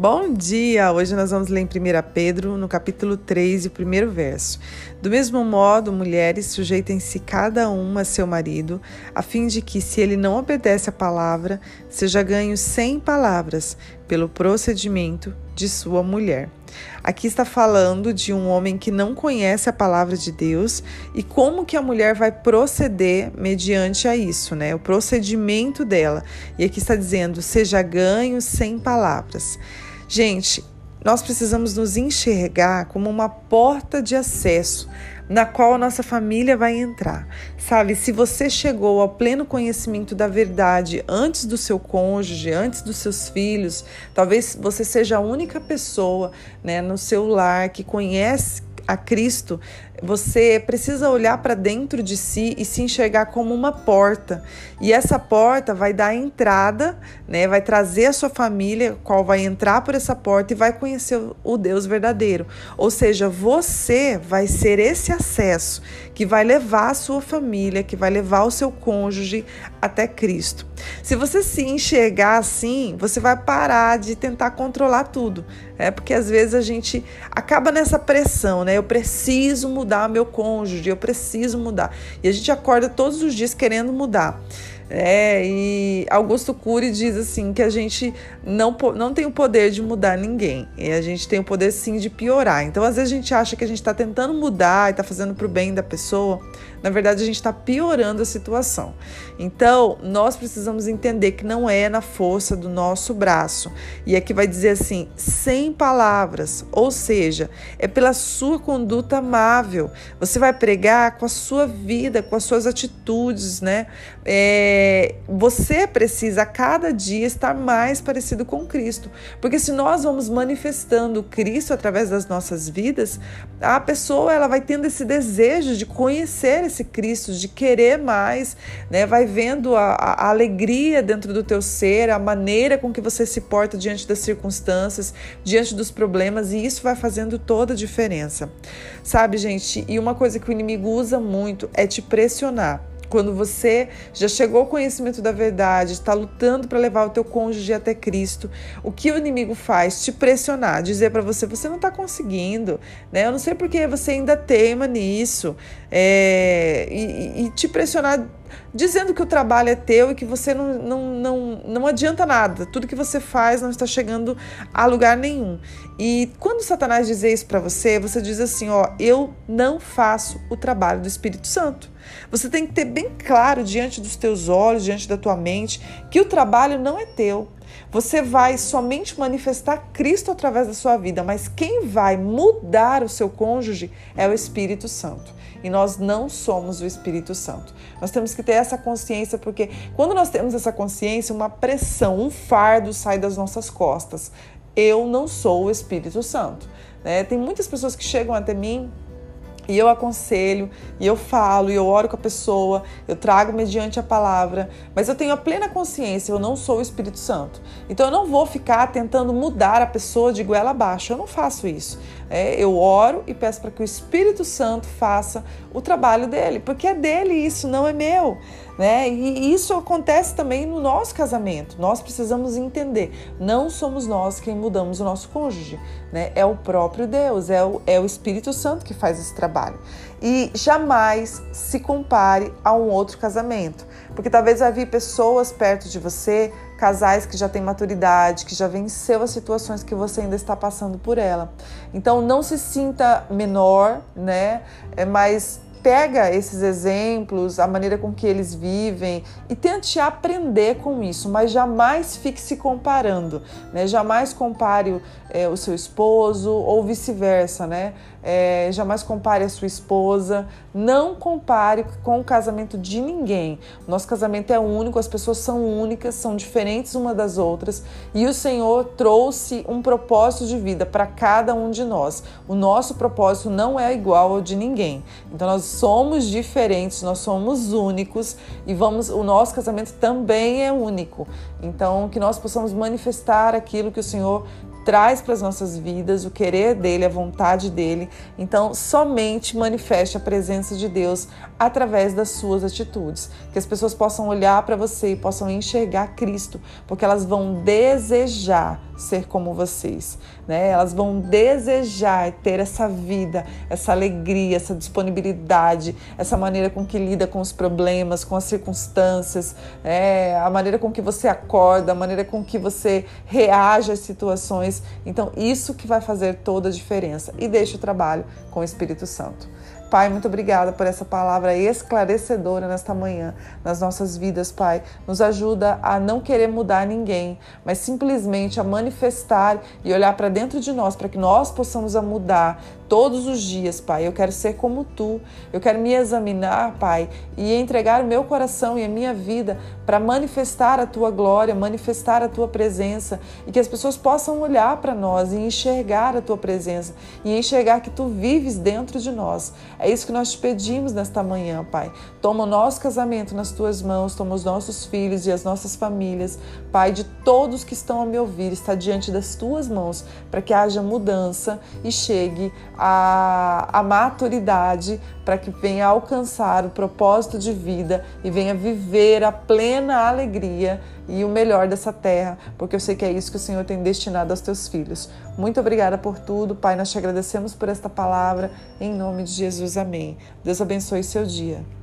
Bom dia! Hoje nós vamos ler em 1 Pedro, no capítulo 3, o primeiro verso. Do mesmo modo, mulheres, sujeitem-se cada uma a seu marido, a fim de que, se ele não obedece à palavra, seja ganho sem palavras, pelo procedimento de sua mulher. Aqui está falando de um homem que não conhece a palavra de Deus e como que a mulher vai proceder mediante a isso, né? O procedimento dela. E aqui está dizendo: seja ganho sem palavras. Gente, nós precisamos nos enxergar como uma porta de acesso na qual a nossa família vai entrar. Sabe, se você chegou ao pleno conhecimento da verdade antes do seu cônjuge, antes dos seus filhos, talvez você seja a única pessoa, né, no seu lar que conhece a Cristo, você precisa olhar para dentro de si e se enxergar como uma porta. E essa porta vai dar entrada, né? Vai trazer a sua família, qual vai entrar por essa porta e vai conhecer o Deus verdadeiro. Ou seja, você vai ser esse acesso que vai levar a sua família, que vai levar o seu cônjuge até Cristo. Se você se enxergar assim, você vai parar de tentar controlar tudo. É porque às vezes a gente acaba nessa pressão, né? Eu preciso mudar meu cônjuge, eu preciso mudar. E a gente acorda todos os dias querendo mudar. É, e Augusto Cury diz assim que a gente não, não tem o poder de mudar ninguém, e a gente tem o poder sim de piorar. Então, às vezes, a gente acha que a gente está tentando mudar e está fazendo para o bem da pessoa, na verdade, a gente está piorando a situação. Então, nós precisamos entender que não é na força do nosso braço. E aqui vai dizer assim, sem palavras, ou seja, é pela sua conduta amável. Você vai pregar com a sua vida, com as suas atitudes, né? É, você precisa a cada dia estar mais parecido com Cristo. Porque se nós vamos manifestando Cristo através das nossas vidas, a pessoa ela vai tendo esse desejo de conhecer esse Cristo, de querer mais, né? Vai vendo a, a, alegria dentro do teu ser, a maneira com que você se porta diante das circunstâncias, diante dos problemas, e isso vai fazendo toda a diferença. Sabe, gente? E uma coisa que o inimigo usa muito é te pressionar. Quando você já chegou ao conhecimento da verdade, está lutando para levar o teu cônjuge até Cristo, o que o inimigo faz? Te pressionar, dizer para você, você não está conseguindo, né? Eu não sei porque você ainda teima nisso, é, e, e te pressionar dizendo que o trabalho é teu e que você não, não, não, não adianta nada, tudo que você faz não está chegando a lugar nenhum. E quando Satanás dizer isso para você, você diz assim: Ó, eu não faço o trabalho do Espírito Santo. Você tem que ter bem claro diante dos teus olhos, diante da tua mente, que o trabalho não é teu. Você vai somente manifestar Cristo através da sua vida, mas quem vai mudar o seu cônjuge é o Espírito Santo. E nós não somos o Espírito Santo. Nós temos que ter essa consciência, porque quando nós temos essa consciência, uma pressão, um fardo sai das nossas costas. Eu não sou o Espírito Santo. Né? Tem muitas pessoas que chegam até mim e eu aconselho, e eu falo, e eu oro com a pessoa, eu trago mediante a palavra, mas eu tenho a plena consciência, eu não sou o Espírito Santo. Então eu não vou ficar tentando mudar a pessoa de goela abaixo, eu não faço isso. É, eu oro e peço para que o Espírito Santo faça o trabalho dele, porque é dele isso, não é meu. Né? E isso acontece também no nosso casamento. Nós precisamos entender, não somos nós quem mudamos o nosso cônjuge, né? É o próprio Deus, é o, é o Espírito Santo que faz esse trabalho. E jamais se compare a um outro casamento, porque talvez vai vir pessoas perto de você casais que já têm maturidade, que já venceu as situações que você ainda está passando por ela. Então não se sinta menor, né? É mais pega esses exemplos, a maneira com que eles vivem e tente aprender com isso, mas jamais fique se comparando, né? Jamais compare é, o seu esposo ou vice-versa, né? É, jamais compare a sua esposa, não compare com o casamento de ninguém. Nosso casamento é único, as pessoas são únicas, são diferentes uma das outras e o Senhor trouxe um propósito de vida para cada um de nós. O nosso propósito não é igual ao de ninguém. Então nós somos diferentes, nós somos únicos e vamos, o nosso casamento também é único. Então que nós possamos manifestar aquilo que o Senhor traz para as nossas vidas o querer dele, a vontade dele. Então, somente manifeste a presença de Deus através das suas atitudes. Que as pessoas possam olhar para você e possam enxergar Cristo, porque elas vão desejar ser como vocês, né? Elas vão desejar ter essa vida, essa alegria, essa disponibilidade, essa maneira com que lida com os problemas, com as circunstâncias, é, a maneira com que você acorda, a maneira com que você reage às situações. Então, isso que vai fazer toda a diferença. E deixe o trabalho com o Espírito Santo. Pai, muito obrigada por essa palavra esclarecedora nesta manhã nas nossas vidas, Pai. Nos ajuda a não querer mudar ninguém, mas simplesmente a manifestar e olhar para dentro de nós para que nós possamos a mudar todos os dias, Pai. Eu quero ser como tu. Eu quero me examinar, Pai, e entregar o meu coração e a minha vida para manifestar a tua glória, manifestar a tua presença e que as pessoas possam olhar para nós e enxergar a tua presença e enxergar que tu vives dentro de nós. É isso que nós te pedimos nesta manhã, Pai. Toma o nosso casamento nas tuas mãos, toma os nossos filhos e as nossas famílias, Pai, de todos que estão a me ouvir, está diante das tuas mãos, para que haja mudança e chegue a, a maturidade, para que venha alcançar o propósito de vida e venha viver a plena alegria e o melhor dessa terra, porque eu sei que é isso que o Senhor tem destinado aos teus filhos. Muito obrigada por tudo, Pai. Nós te agradecemos por esta palavra. Em nome de Jesus, amém. Deus abençoe seu dia.